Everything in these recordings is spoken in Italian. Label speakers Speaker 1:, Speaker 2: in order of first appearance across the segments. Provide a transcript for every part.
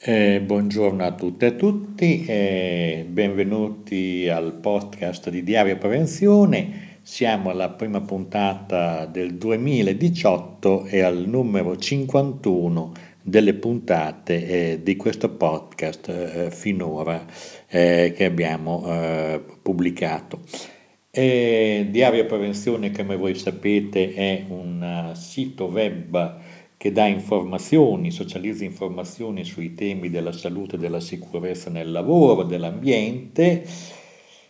Speaker 1: Eh, buongiorno a tutte e a tutti, eh, benvenuti al podcast di Diario Prevenzione. Siamo alla prima puntata del 2018 e al numero 51 delle puntate eh, di questo podcast eh, finora eh, che abbiamo eh, pubblicato. Diario Prevenzione, come voi sapete, è un sito web che dà informazioni, socializza informazioni sui temi della salute della sicurezza nel lavoro, dell'ambiente,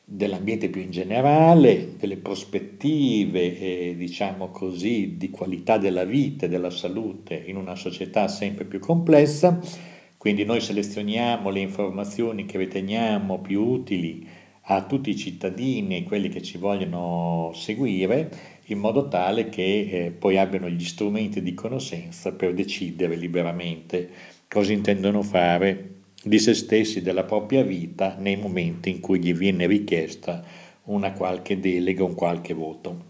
Speaker 1: dell'ambiente più in generale, delle prospettive, eh, diciamo così, di qualità della vita e della salute in una società sempre più complessa. Quindi noi selezioniamo le informazioni che riteniamo più utili a tutti i cittadini e quelli che ci vogliono seguire in modo tale che eh, poi abbiano gli strumenti di conoscenza per decidere liberamente cosa intendono fare di se stessi, della propria vita, nei momenti in cui gli viene richiesta una qualche delega, un qualche voto.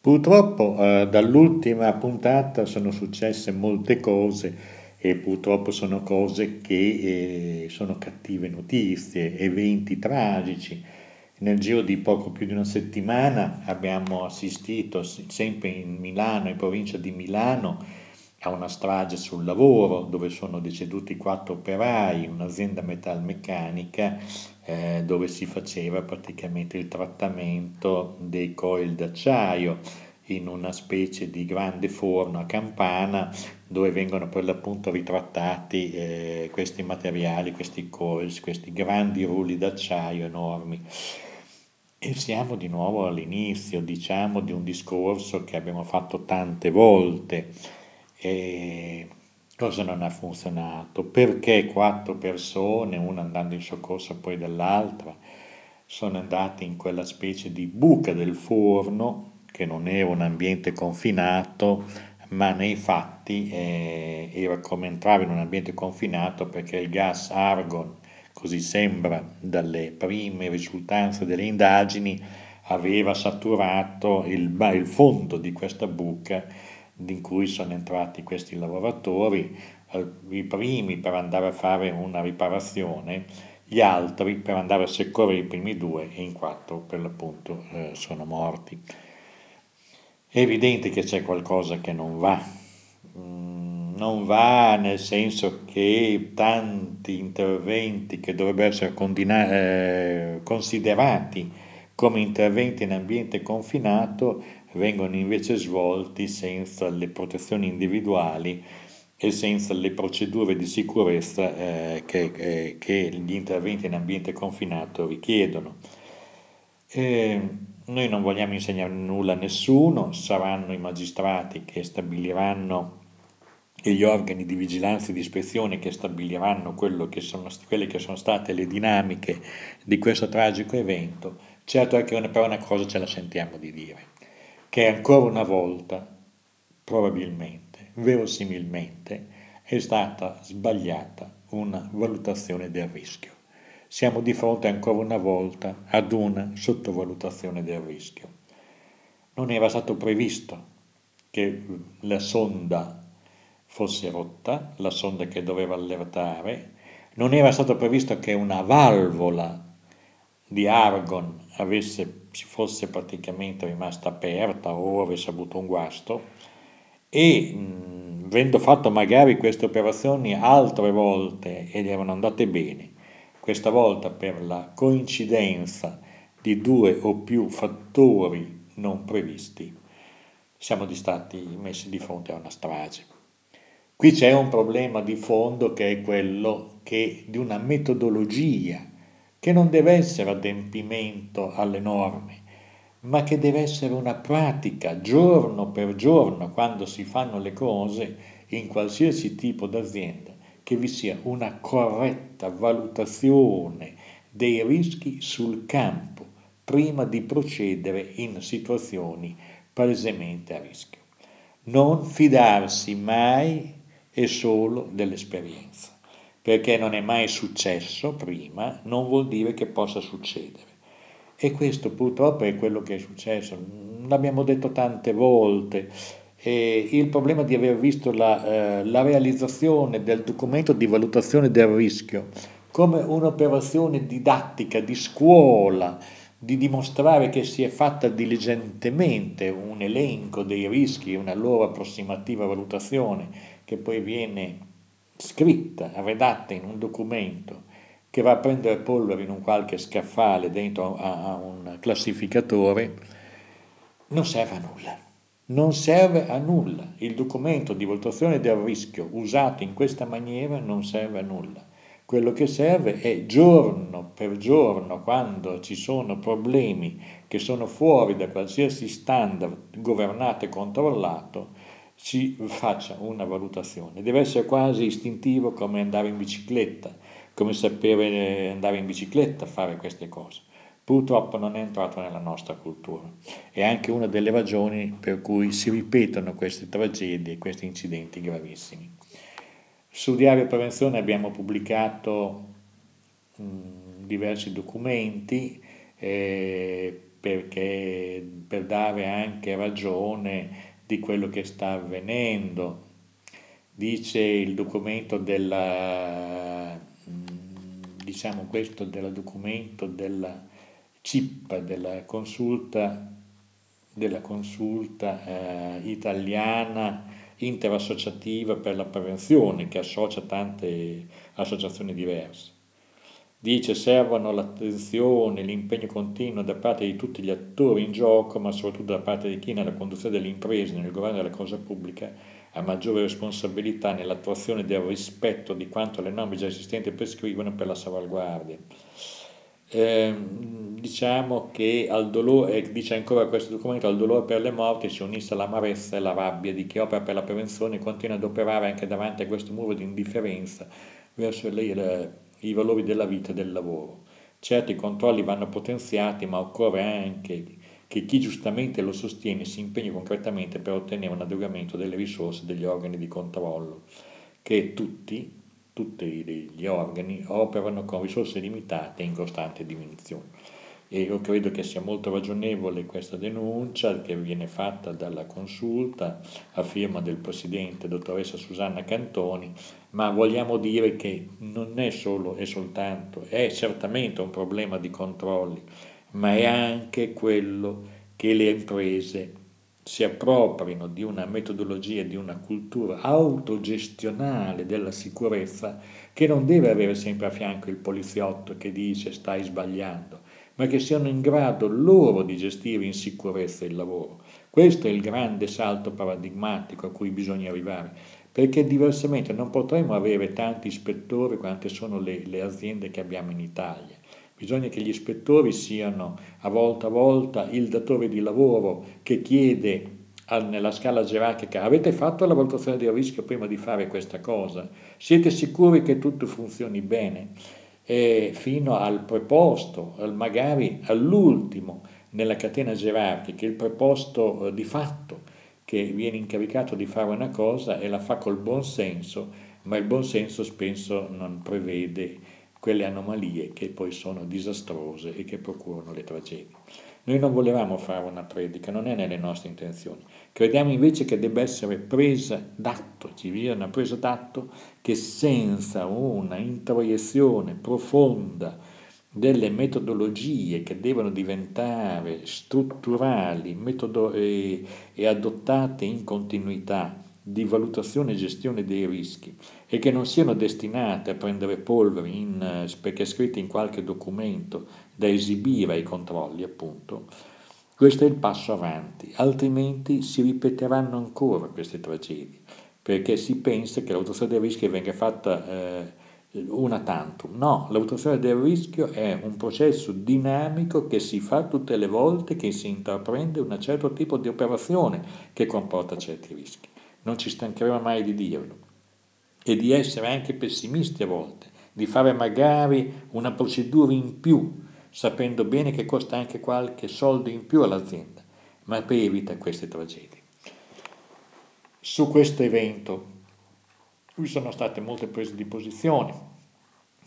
Speaker 1: Purtroppo eh, dall'ultima puntata sono successe molte cose e purtroppo sono cose che eh, sono cattive notizie, eventi tragici. Nel giro di poco più di una settimana abbiamo assistito sempre in Milano, in provincia di Milano, a una strage sul lavoro dove sono deceduti quattro operai in un'azienda metalmeccanica eh, dove si faceva praticamente il trattamento dei coil d'acciaio in una specie di grande forno a campana dove vengono per l'appunto ritrattati eh, questi materiali, questi coils, questi grandi rulli d'acciaio enormi. E siamo di nuovo all'inizio, diciamo, di un discorso che abbiamo fatto tante volte. E cosa non ha funzionato? Perché quattro persone, una andando in soccorso poi dell'altra, sono andate in quella specie di buca del forno, che non era un ambiente confinato, ma nei fatti eh, era come entrare in un ambiente confinato perché il gas argon così sembra dalle prime risultanze delle indagini, aveva saturato il, il fondo di questa buca in cui sono entrati questi lavoratori, i primi per andare a fare una riparazione, gli altri per andare a soccorrere i primi due e in quattro per l'appunto eh, sono morti. È evidente che c'è qualcosa che non va. Mm non va nel senso che tanti interventi che dovrebbero essere eh, considerati come interventi in ambiente confinato vengono invece svolti senza le protezioni individuali e senza le procedure di sicurezza eh, che, eh, che, gli interventi in ambiente confinato richiedono. E noi non vogliamo insegnare nulla a nessuno, saranno i magistrati che stabiliranno e gli organi di vigilanza e di ispezione che stabiliranno che sono, quelle che sono state le dinamiche di questo tragico evento, certo è che però una cosa ce la sentiamo di dire, che ancora una volta, probabilmente, verosimilmente, è stata sbagliata una valutazione del rischio. Siamo di fronte ancora una volta ad una sottovalutazione del rischio. Non era stato previsto che la sonda fosse rotta, la sonda che doveva allertare, non era stato previsto che una valvola di argon avesse, fosse praticamente rimasta aperta o avesse avuto un guasto e mh, avendo fatto magari queste operazioni altre volte ed erano andate bene, questa volta per la coincidenza di due o più fattori non previsti, siamo stati messi di fronte a una strage. Qui c'è un problema di fondo che è quello che, di una metodologia che non deve essere adempimento alle norme, ma che deve essere una pratica giorno per giorno quando si fanno le cose in qualsiasi tipo d'azienda, che vi sia una corretta valutazione dei rischi sul campo prima di procedere in situazioni palesemente a rischio. Non fidarsi mai è solo dell'esperienza, perché non è mai successo prima, non vuol dire che possa succedere. E questo purtroppo è quello che è successo, l'abbiamo detto tante volte, eh, il problema di aver visto la, eh, la realizzazione del documento di valutazione del rischio come un'operazione didattica di scuola, di dimostrare che si è fatta diligentemente un elenco dei rischi, una loro approssimativa valutazione, che poi viene scritta, redatta in un documento che va a prendere polvere in un qualche scaffale dentro a, a un classificatore, non serve a nulla. Non serve a nulla. Il documento di valutazione del rischio usato in questa maniera non serve a nulla. Quello che serve è giorno per giorno, quando ci sono problemi che sono fuori da qualsiasi standard governato e controllato, si faccia una valutazione. Deve essere quasi istintivo come andare in bicicletta, come sapere andare in bicicletta, fare queste cose. Purtroppo non è entrato nella nostra cultura. È anche una delle ragioni per cui si ripetono queste tragedie, questi incidenti gravissimi. Su Diario Prevenzione abbiamo pubblicato mh, diversi documenti eh, perché, per dare anche ragione di quello che sta avvenendo. Dice il documento della, diciamo questo, del documento della CIP, della consulta, della consulta eh, italiana interassociativa per la prevenzione che associa tante associazioni diverse. Dice servono l'attenzione, l'impegno continuo da parte di tutti gli attori in gioco, ma soprattutto da parte di chi nella conduzione delle imprese, nel governo della cosa pubblica, ha maggiore responsabilità nell'attuazione del rispetto di quanto le norme già esistenti prescrivono per la salvaguardia. Eh, diciamo che al dolore, eh, dice ancora questo documento, al dolore per le morti si unisce l'amarezza e la rabbia di chi opera per la prevenzione e continua ad operare anche davanti a questo muro di indifferenza verso le, le i valori della vita e del lavoro. Certo i controlli vanno potenziati, ma occorre anche che chi giustamente lo sostiene si impegni concretamente per ottenere un adeguamento delle risorse degli organi di controllo, che tutti, tutti gli organi operano con risorse limitate e in costante diminuzione e io credo che sia molto ragionevole questa denuncia che viene fatta dalla consulta a firma del presidente dottoressa Susanna Cantoni, ma vogliamo dire che non è solo e soltanto, è certamente un problema di controlli, ma è anche quello che le imprese si appropriano di una metodologia, di una cultura autogestionale della sicurezza che non deve avere sempre a fianco il poliziotto che dice stai sbagliando, ma che siano in grado loro di gestire in sicurezza il lavoro. Questo è il grande salto paradigmatico a cui bisogna arrivare, perché diversamente non potremo avere tanti ispettori quante sono le, le aziende che abbiamo in Italia. Bisogna che gli ispettori siano a volta a volta il datore di lavoro che chiede nella scala gerarchica avete fatto la valutazione del rischio prima di fare questa cosa? Siete sicuri che tutto funzioni bene? Eh, fino al preposto, magari all'ultimo nella catena gerarchica, il preposto eh, di fatto che viene incaricato di fare una cosa e la fa col buon senso, ma il buon senso spesso non prevede quelle anomalie che poi sono disastrose e che procurano le tragedie. Noi non volevamo fare una predica, non è nelle nostre intenzioni. Crediamo invece che debba essere presa d'atto, ci sia una presa d'atto che senza una introiezione profonda delle metodologie che devono diventare strutturali metodo- e, e adottate in continuità di valutazione e gestione dei rischi e che non siano destinate a prendere polvere in, perché scritte in qualche documento da esibire ai controlli, appunto, questo è il passo avanti, altrimenti si ripeteranno ancora queste tragedie, perché si pensa che l'autostrada del rischio venga fatta eh, una tantum. No, la valutazione del rischio è un processo dinamico che si fa tutte le volte che si intraprende un certo tipo di operazione che comporta certi rischi. Non ci stancheremo mai di dirlo e di essere anche pessimisti a volte, di fare magari una procedura in più sapendo bene che costa anche qualche soldo in più all'azienda, ma evita queste tragedie. Su questo evento. Vi sono state molte prese di posizione,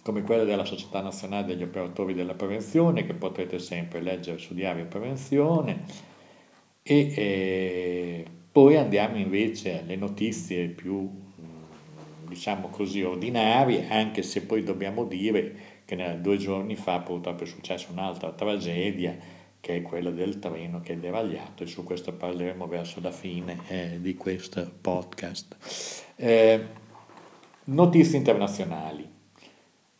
Speaker 1: come quella della Società Nazionale degli Operatori della Prevenzione, che potrete sempre leggere su Diario Prevenzione, e eh, Poi andiamo invece alle notizie più, diciamo così, ordinarie, anche se poi dobbiamo dire che due giorni fa purtroppo è successa un'altra tragedia, che è quella del treno che è deragliato e su questo parleremo verso la fine eh, di questo podcast. Eh, notizie internazionali.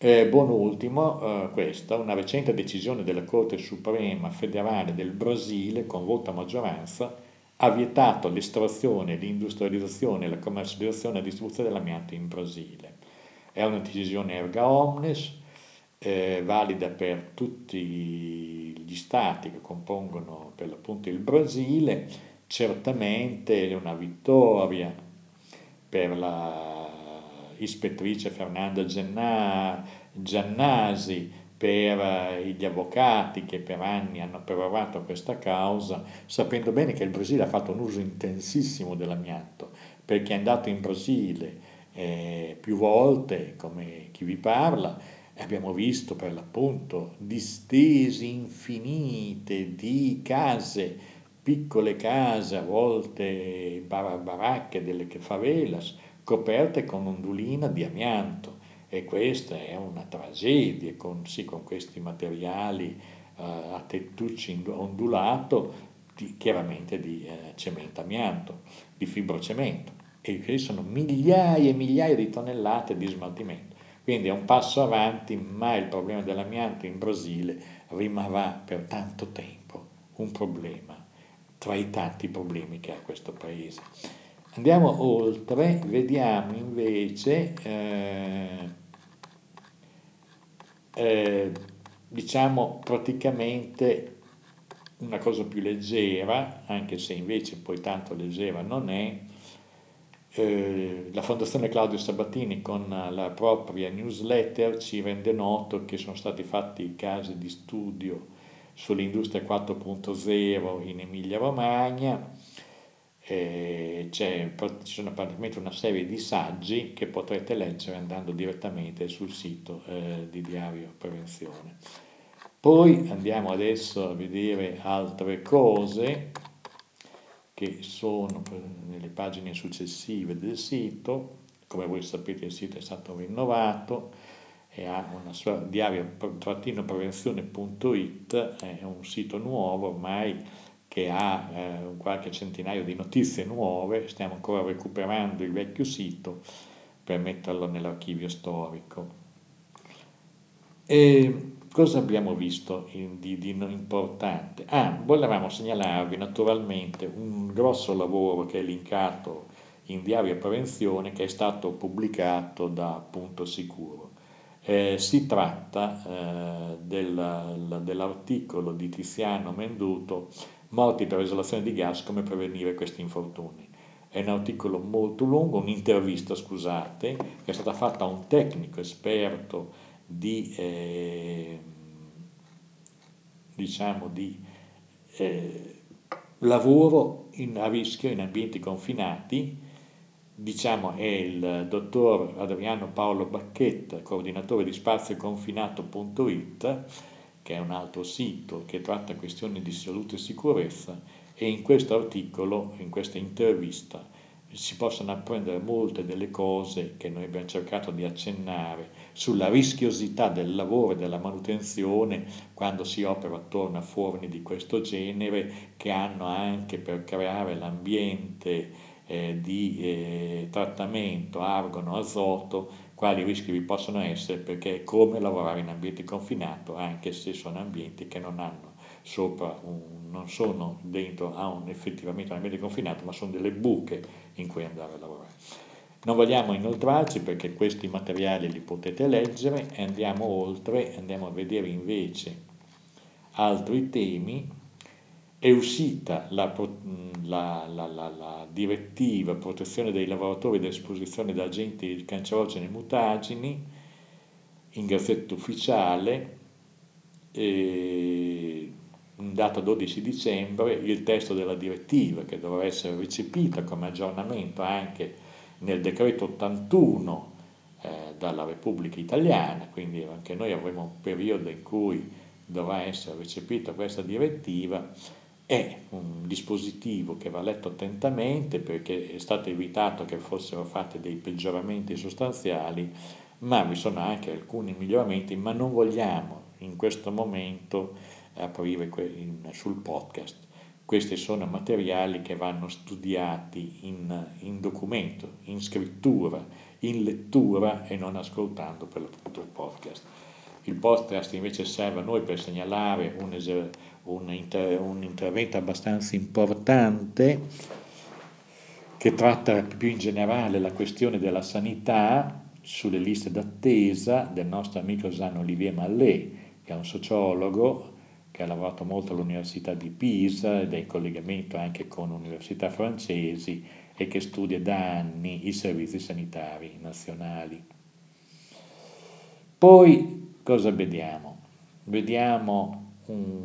Speaker 1: Eh, buon ultimo, eh, questa, una recente decisione della Corte Suprema federale del Brasile con volta maggioranza ha vietato l'estrazione, l'industrializzazione, la commercializzazione e la distribuzione dell'amianto in Brasile. È una decisione erga omnes, eh, valida per tutti gli stati che compongono per l'appunto il Brasile, certamente è una vittoria per la ispettrice Fernanda Gianna, Giannasi, per eh, gli avvocati che per anni hanno perorato questa causa, sapendo bene che il Brasile ha fatto un uso intensissimo dell'amianto, perché è andato in Brasile eh, più volte, come chi vi parla, e abbiamo visto per l'appunto distesi infinite di case, piccole case, a volte baracche delle favelas, coperte con ondulina di amianto e questa è una tragedia con, sì, con questi materiali eh, a tettucci ondulato, di, chiaramente di eh, cemento amianto, di fibrocemento e sono migliaia e migliaia di tonnellate di smaltimento. Quindi è un passo avanti, ma il problema dell'amianto in Brasile rimarrà per tanto tempo un problema tra i tanti problemi che ha questo paese. Andiamo oltre, vediamo invece, eh, eh, diciamo praticamente una cosa più leggera, anche se invece poi tanto leggera non è, eh, la Fondazione Claudio Sabatini con la propria newsletter ci rende noto che sono stati fatti casi di studio sull'industria 4.0 in Emilia Romagna, eh, c'è, ci sono praticamente una serie di saggi che potrete leggere andando direttamente sul sito eh, di Diario Prevenzione. Poi andiamo adesso a vedere altre cose che sono nelle pagine successive del sito. Come voi sapete il sito è stato rinnovato e ha una sua diario-prevenzione.it, è un sito nuovo ormai che ha eh, qualche centinaio di notizie nuove, stiamo ancora recuperando il vecchio sito per metterlo nell'archivio storico. E cosa abbiamo visto di, di importante? Ah, volevamo segnalarvi naturalmente un grosso lavoro che è linkato in Diario Prevenzione che è stato pubblicato da Punto Sicuro. Eh, si tratta eh, del, dell'articolo di Tiziano Menduto morti per esalazione di gas, come prevenire questi infortuni. È un articolo molto lungo, un'intervista, scusate, che è stata fatta a un tecnico esperto di, eh, diciamo, di eh, lavoro in, a rischio in ambienti confinati, diciamo è il dottor Adriano Paolo Bacchetta, coordinatore di spazioconfinato.it, che è un altro sito che tratta questioni di salute e sicurezza e in questo articolo, in questa intervista, si possono apprendere molte delle cose che noi abbiamo cercato di accennare sulla rischiosità del lavoro e della manutenzione quando si opera attorno a forni di questo genere che hanno anche per creare l'ambiente eh, di eh, trattamento argono, azoto, quali rischi vi possono essere perché è come lavorare in ambiente confinato anche se sono ambienti che non hanno sopra un, non sono dentro a un, effettivamente un ambiente confinato ma sono delle buche in cui andare a lavorare. Non vogliamo inoltrarci perché questi materiali li potete leggere e andiamo oltre, andiamo a vedere invece altri temi. È uscita la, la, la, la, direttiva protezione dei lavoratori dall'esposizione da agenti cancerogeni e mutageni in gazzetta ufficiale in data 12 dicembre. Il testo della direttiva che dovrà essere recepita come aggiornamento anche nel decreto 81 eh, dalla Repubblica Italiana, quindi anche noi avremo un periodo in cui dovrà essere recepita questa direttiva è un dispositivo che va letto attentamente perché è stato evitato che fossero fatti dei peggioramenti sostanziali, ma vi sono anche alcuni miglioramenti, ma non vogliamo in questo momento aprire sul podcast. Questi sono materiali che vanno studiati in, in documento, in scrittura, in lettura e non ascoltando per l'appunto il podcast. Il podcast invece serve a noi per segnalare un, un, inter, un intervento abbastanza importante che tratta più in generale la questione della sanità sulle liste d'attesa del nostro amico Jean Olivier Mallet, che è un sociologo che ha lavorato molto all'Università di Pisa ed è in collegamento anche con università francesi e che studia da anni i servizi sanitari nazionali. Poi cosa vediamo? Vediamo un,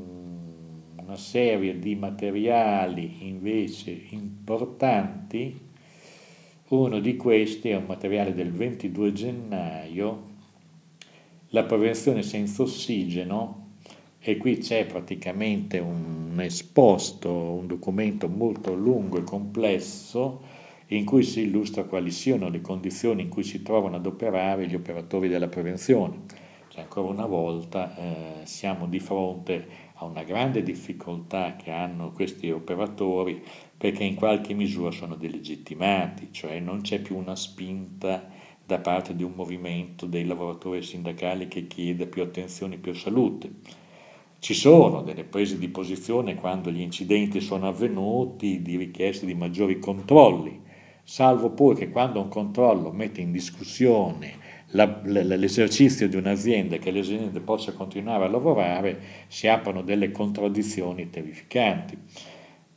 Speaker 1: una serie di materiali invece importanti. Uno di questi è un materiale del 22 gennaio, la prevenzione senza ossigeno e qui c'è praticamente un esposto, un documento molto lungo e complesso in cui si illustra quali siano le condizioni in cui si trovano ad operare gli operatori della prevenzione. Cioè, ancora una volta eh, siamo di fronte a una grande difficoltà che hanno questi operatori perché in qualche misura sono delegittimati, cioè non c'è più una spinta da parte di un movimento dei lavoratori sindacali che chiede più attenzione, più salute ci sono delle prese di posizione quando gli incidenti sono avvenuti di richieste di maggiori controlli, salvo poi che quando un controllo mette in discussione l'esercizio di un'azienda e che l'azienda possa continuare a lavorare, si aprono delle contraddizioni terrificanti.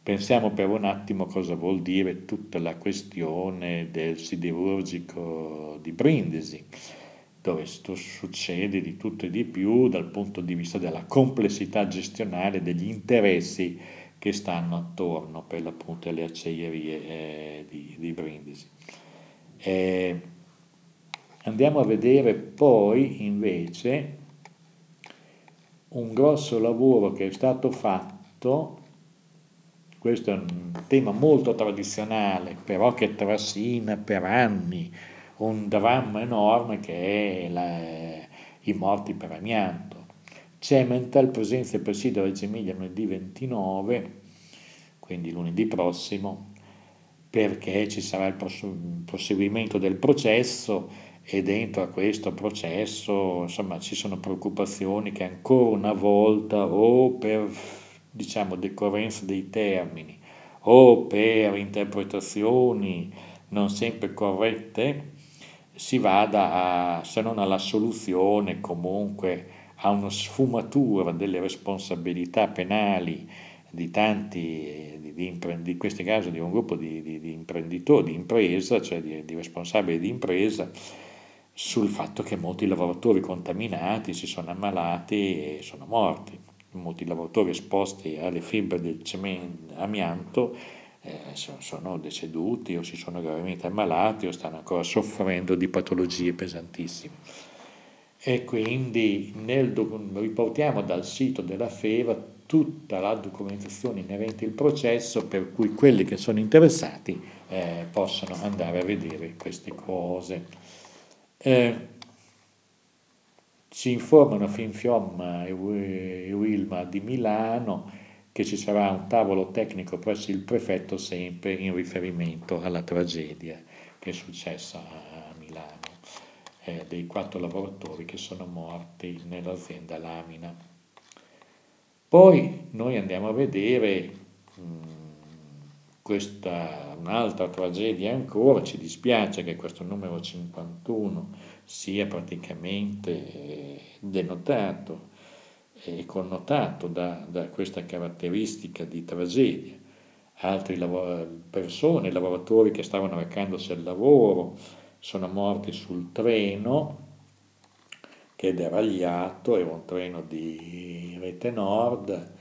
Speaker 1: Pensiamo per un attimo cosa vuol dire tutta la questione del siderurgico di Brindisi dove succede di tutto e di più dal punto di vista della complessità gestionale degli interessi che stanno attorno per l'appunto alle acciaierie eh, di, di, Brindisi. Eh, andiamo a vedere poi invece un grosso lavoro che è stato fatto, questo è un tema molto tradizionale, però che trascina per anni un dramma enorme che è la, i morti per amianto. Cemental presenzia il presidio a Reggio Emilia lunedì 29, quindi lunedì prossimo, perché ci sarà il proseguimento del processo e dentro a questo processo insomma, ci sono preoccupazioni che ancora una volta o per diciamo, decorrenza dei termini o per interpretazioni non sempre corrette si vada a, se non alla soluzione, comunque a una sfumatura delle responsabilità penali di tanti, di, di, di in questi casi di un gruppo di, di imprenditori, di impresa, cioè di, responsabili di impresa, sul fatto che molti lavoratori contaminati si sono ammalati e sono morti. Molti lavoratori esposti alle fibre del cemento, amianto sono deceduti o si sono gravemente ammalati o stanno ancora soffrendo di patologie pesantissime. E quindi nel, riportiamo dal sito della FEVA tutta la documentazione inerente al processo per cui quelli che sono interessati eh, possono andare a vedere queste cose. Eh, ci informano Finfiom e Wilma di Milano che ci sarà un tavolo tecnico presso il prefetto sempre in riferimento alla tragedia che è successa a Milano eh, dei quattro lavoratori che sono morti nell'azienda Lamina. Poi noi andiamo a vedere mh, questa, un'altra tragedia ancora, ci dispiace che questo numero 51 sia praticamente eh, denotato, è connotato da, da questa caratteristica di tragedia. Altre lavor- persone, lavoratori che stavano recandosi al lavoro, sono morti sul treno che è deragliato, era un treno di Rete Nord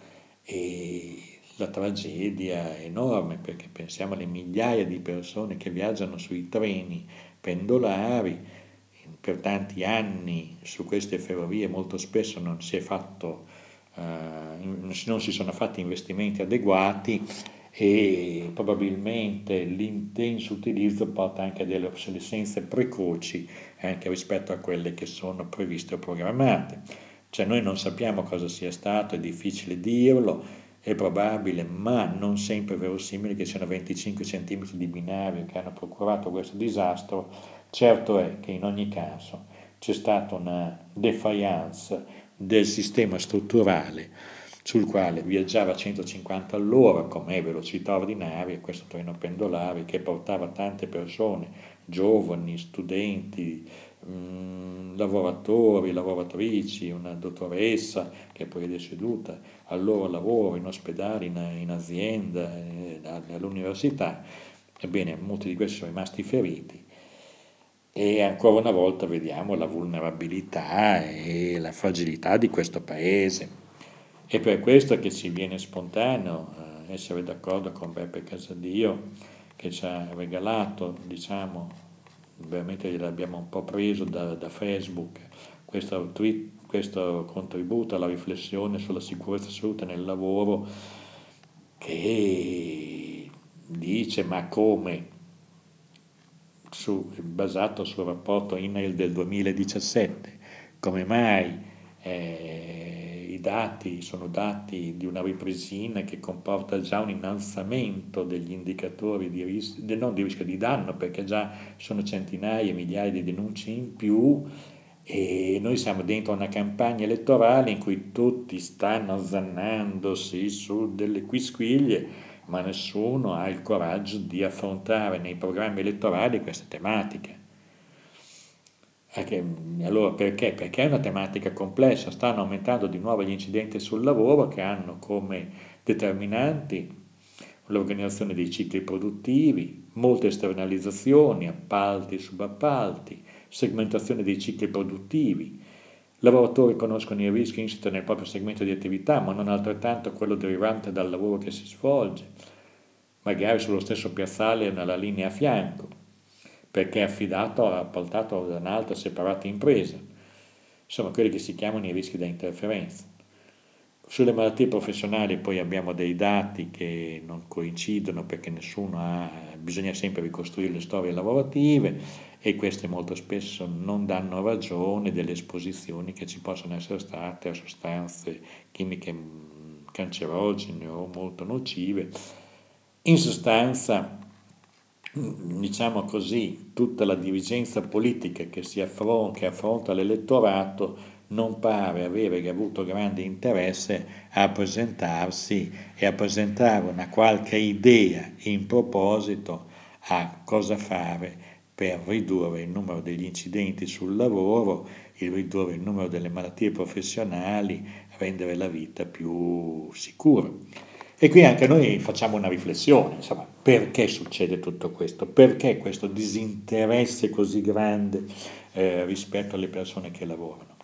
Speaker 1: e la tragedia è enorme perché pensiamo alle migliaia di persone che viaggiano sui treni pendolari per tanti anni su queste ferrovie molto spesso non si fatto non si sono fatti investimenti adeguati e probabilmente l'intenso utilizzo porta anche a delle obsolescenze precoci anche rispetto a quelle che sono previste o programmate. Cioè noi non sappiamo cosa sia stato, è difficile dirlo, è probabile, ma non sempre verosimile che siano 25 cm di binario che hanno procurato questo disastro. Certo è che in ogni caso c'è stata una defiance del sistema strutturale sul quale viaggiava a 150 all'ora come velocità ordinaria, questo treno pendolare che portava tante persone, giovani, studenti, mh, mm, lavoratori, lavoratrici, una dottoressa che poi è deceduta al loro lavoro in ospedale, in, in azienda, eh, all'università. Ebbene, molti di questi sono rimasti feriti e ancora una volta vediamo la vulnerabilità e la fragilità di questo paese. È per questo che ci viene spontaneo eh, essere d'accordo con Beppe Casadio che ci ha regalato, diciamo, veramente l'abbiamo un po' preso da, da Facebook, questo, tweet, questo contributo alla riflessione sulla sicurezza assoluta nel lavoro che dice ma come su, basato sul rapporto INAIL del 2017, come mai eh, i dati sono dati di una ripresina che comporta già un innalzamento degli indicatori di rischio, non di rischio di danno, perché già sono centinaia, migliaia di denunce in più e noi siamo dentro una campagna elettorale in cui tutti stanno azzannandosi su delle quisquiglie, ma nessuno ha il coraggio di affrontare nei programmi elettorali queste tematiche. Allora perché? Perché è una tematica complessa, stanno aumentando di nuovo gli incidenti sul lavoro che hanno come determinanti l'organizzazione dei cicli produttivi, molte esternalizzazioni, appalti, subappalti, segmentazione dei cicli produttivi. Lavoratori conoscono i rischi insiti nel proprio segmento di attività, ma non altrettanto quello derivante dal lavoro che si svolge, magari sullo stesso piazzale o nella linea a fianco perché è affidato, appaltato da un'altra separata impresa. Insomma, quelli che si chiamano i rischi da interferenza. Sulle malattie professionali poi abbiamo dei dati che non coincidono perché nessuno ha, bisogna sempre ricostruire le storie lavorative e queste molto spesso non danno ragione delle esposizioni che ci possono essere state a sostanze chimiche cancerogene o molto nocive. In sostanza diciamo così, tutta la dirigenza politica che, affronta, che affronta l'elettorato non pare avere avuto grande interesse a presentarsi e a presentare una qualche idea in proposito a cosa fare per ridurre il numero degli incidenti sul lavoro, il ridurre il numero delle malattie professionali, rendere la vita più sicura. E qui anche noi facciamo una riflessione, insomma, perché succede tutto questo? Perché questo disinteresse così grande eh, rispetto alle persone che lavorano?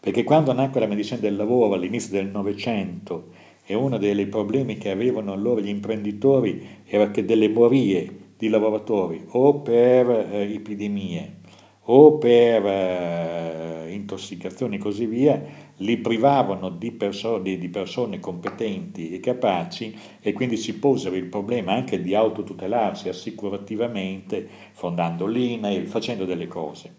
Speaker 1: Perché quando nacque la medicina del lavoro all'inizio del Novecento e uno dei problemi che avevano allora gli imprenditori era che delle morie di lavoratori o per eh, epidemie o per eh, intossicazioni e così via li privavano di, perso- di, persone competenti e capaci e quindi si posero il problema anche di autotutelarsi assicurativamente fondando l'INAIL, facendo delle cose.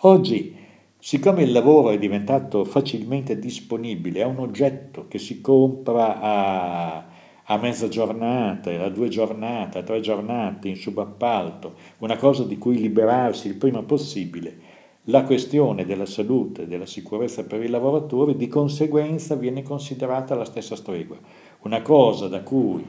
Speaker 1: Oggi, siccome il lavoro è diventato facilmente disponibile, è un oggetto che si compra a, a mezza giornata, a due giornate, a tre giornate in subappalto, una cosa di cui liberarsi il prima possibile, la questione della salute e della sicurezza per i lavoratori di conseguenza viene considerata alla stessa stregua, una cosa da cui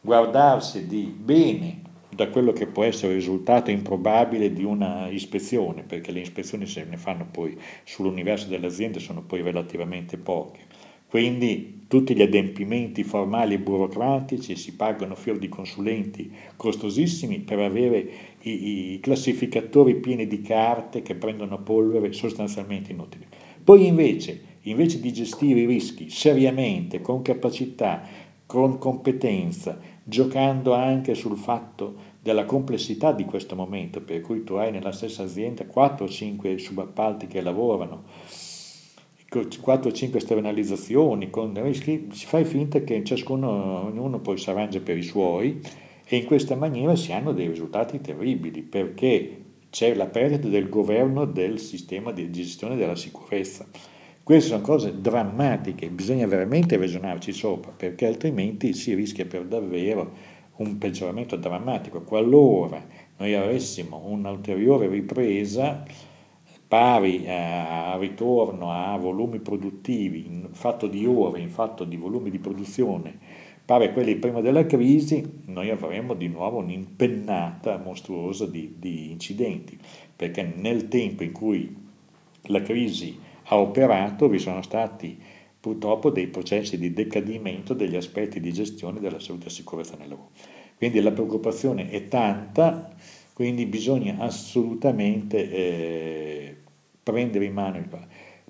Speaker 1: guardarsi di bene da quello che può essere il risultato improbabile di una ispezione, perché le ispezioni se ne fanno poi sull'universo delle aziende sono poi relativamente poche. Quindi tutti gli adempimenti formali e burocratici si pagano fior di consulenti costosissimi per avere i, i classificatori pieni di carte che prendono polvere sostanzialmente inutili. Poi invece, invece di gestire i rischi seriamente, con capacità, con competenza, giocando anche sul fatto della complessità di questo momento, per cui tu hai nella stessa azienda 4 o 5 subappalti che lavorano, 4-5 esternalizzazioni, con, si fa finta che ciascuno, ognuno poi si arrangia per i suoi e in questa maniera si hanno dei risultati terribili perché c'è la perdita del governo del sistema di gestione della sicurezza. Queste sono cose drammatiche, bisogna veramente ragionarci sopra perché altrimenti si rischia per davvero un peggioramento drammatico. Qualora noi avessimo un'ulteriore ripresa, pari a ritorno a volumi produttivi in fatto di ore, in fatto di volumi di produzione, pari a quelli prima della crisi, noi avremo di nuovo un'impennata mostruosa di, di incidenti, perché nel tempo in cui la crisi ha operato vi sono stati purtroppo dei processi di decadimento degli aspetti di gestione della salute e sicurezza nel lavoro. Quindi la preoccupazione è tanta, quindi bisogna assolutamente eh, prendere, in mano,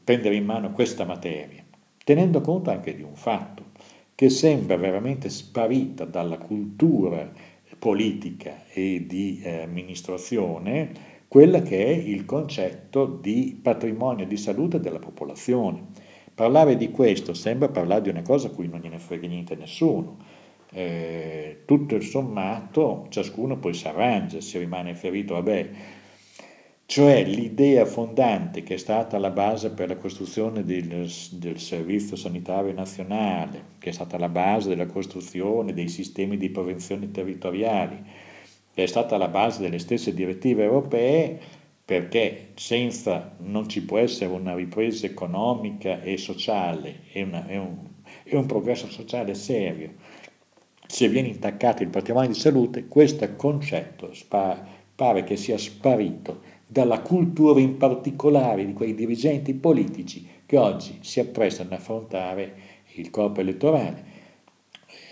Speaker 1: prendere in mano questa materia, tenendo conto anche di un fatto, che sembra veramente sparita dalla cultura politica e di eh, amministrazione quella che è il concetto di patrimonio di salute della popolazione. Parlare di questo sembra parlare di una cosa a cui non gliene frega niente nessuno. Eh, tutto il sommato, ciascuno poi si arrangia, si rimane ferito, vabbè, cioè l'idea fondante che è stata la base per la costruzione del, del, Servizio Sanitario Nazionale, che è stata la base della costruzione dei sistemi di prevenzione territoriali, che è stata la base delle stesse direttive europee, perché senza non ci può essere una ripresa economica e sociale e, una, e, un, e un progresso sociale serio. Se viene intaccato il patrimonio di salute, questo concetto pare che sia sparito dalla cultura in particolare di quei dirigenti politici che oggi si apprestano ad affrontare il corpo elettorale,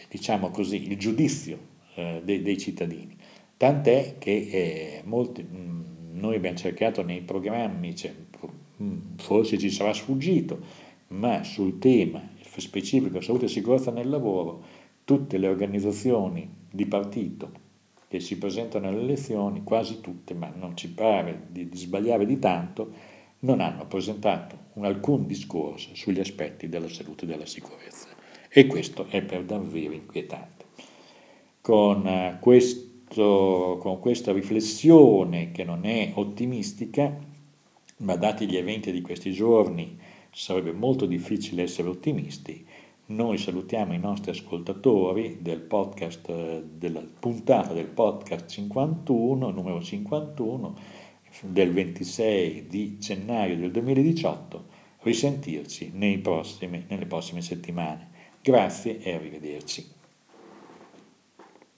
Speaker 1: diciamo così, il giudizio eh, dei, dei, cittadini. Tant'è che eh, molti, mh, mm, noi abbiamo cercato nei programmi, cioè, mh, mm, forse ci sarà sfuggito, ma sul tema specifico salute e sicurezza nel lavoro, tutte le organizzazioni di partito che si presentano alle elezioni, quasi tutte, ma non ci pare di, di sbagliare di tanto, non hanno presentato un, alcun discorso sugli aspetti della salute e della sicurezza. E questo è per davvero inquietante. Con, uh, questo, con questa riflessione che non è ottimistica, ma dati gli eventi di questi giorni sarebbe molto difficile essere ottimisti, noi salutiamo i nostri ascoltatori del podcast, eh, della puntata del podcast 51, numero 51, del 26 di gennaio del 2018, risentirci prossimi, nelle prossime settimane. Grazie e arrivederci.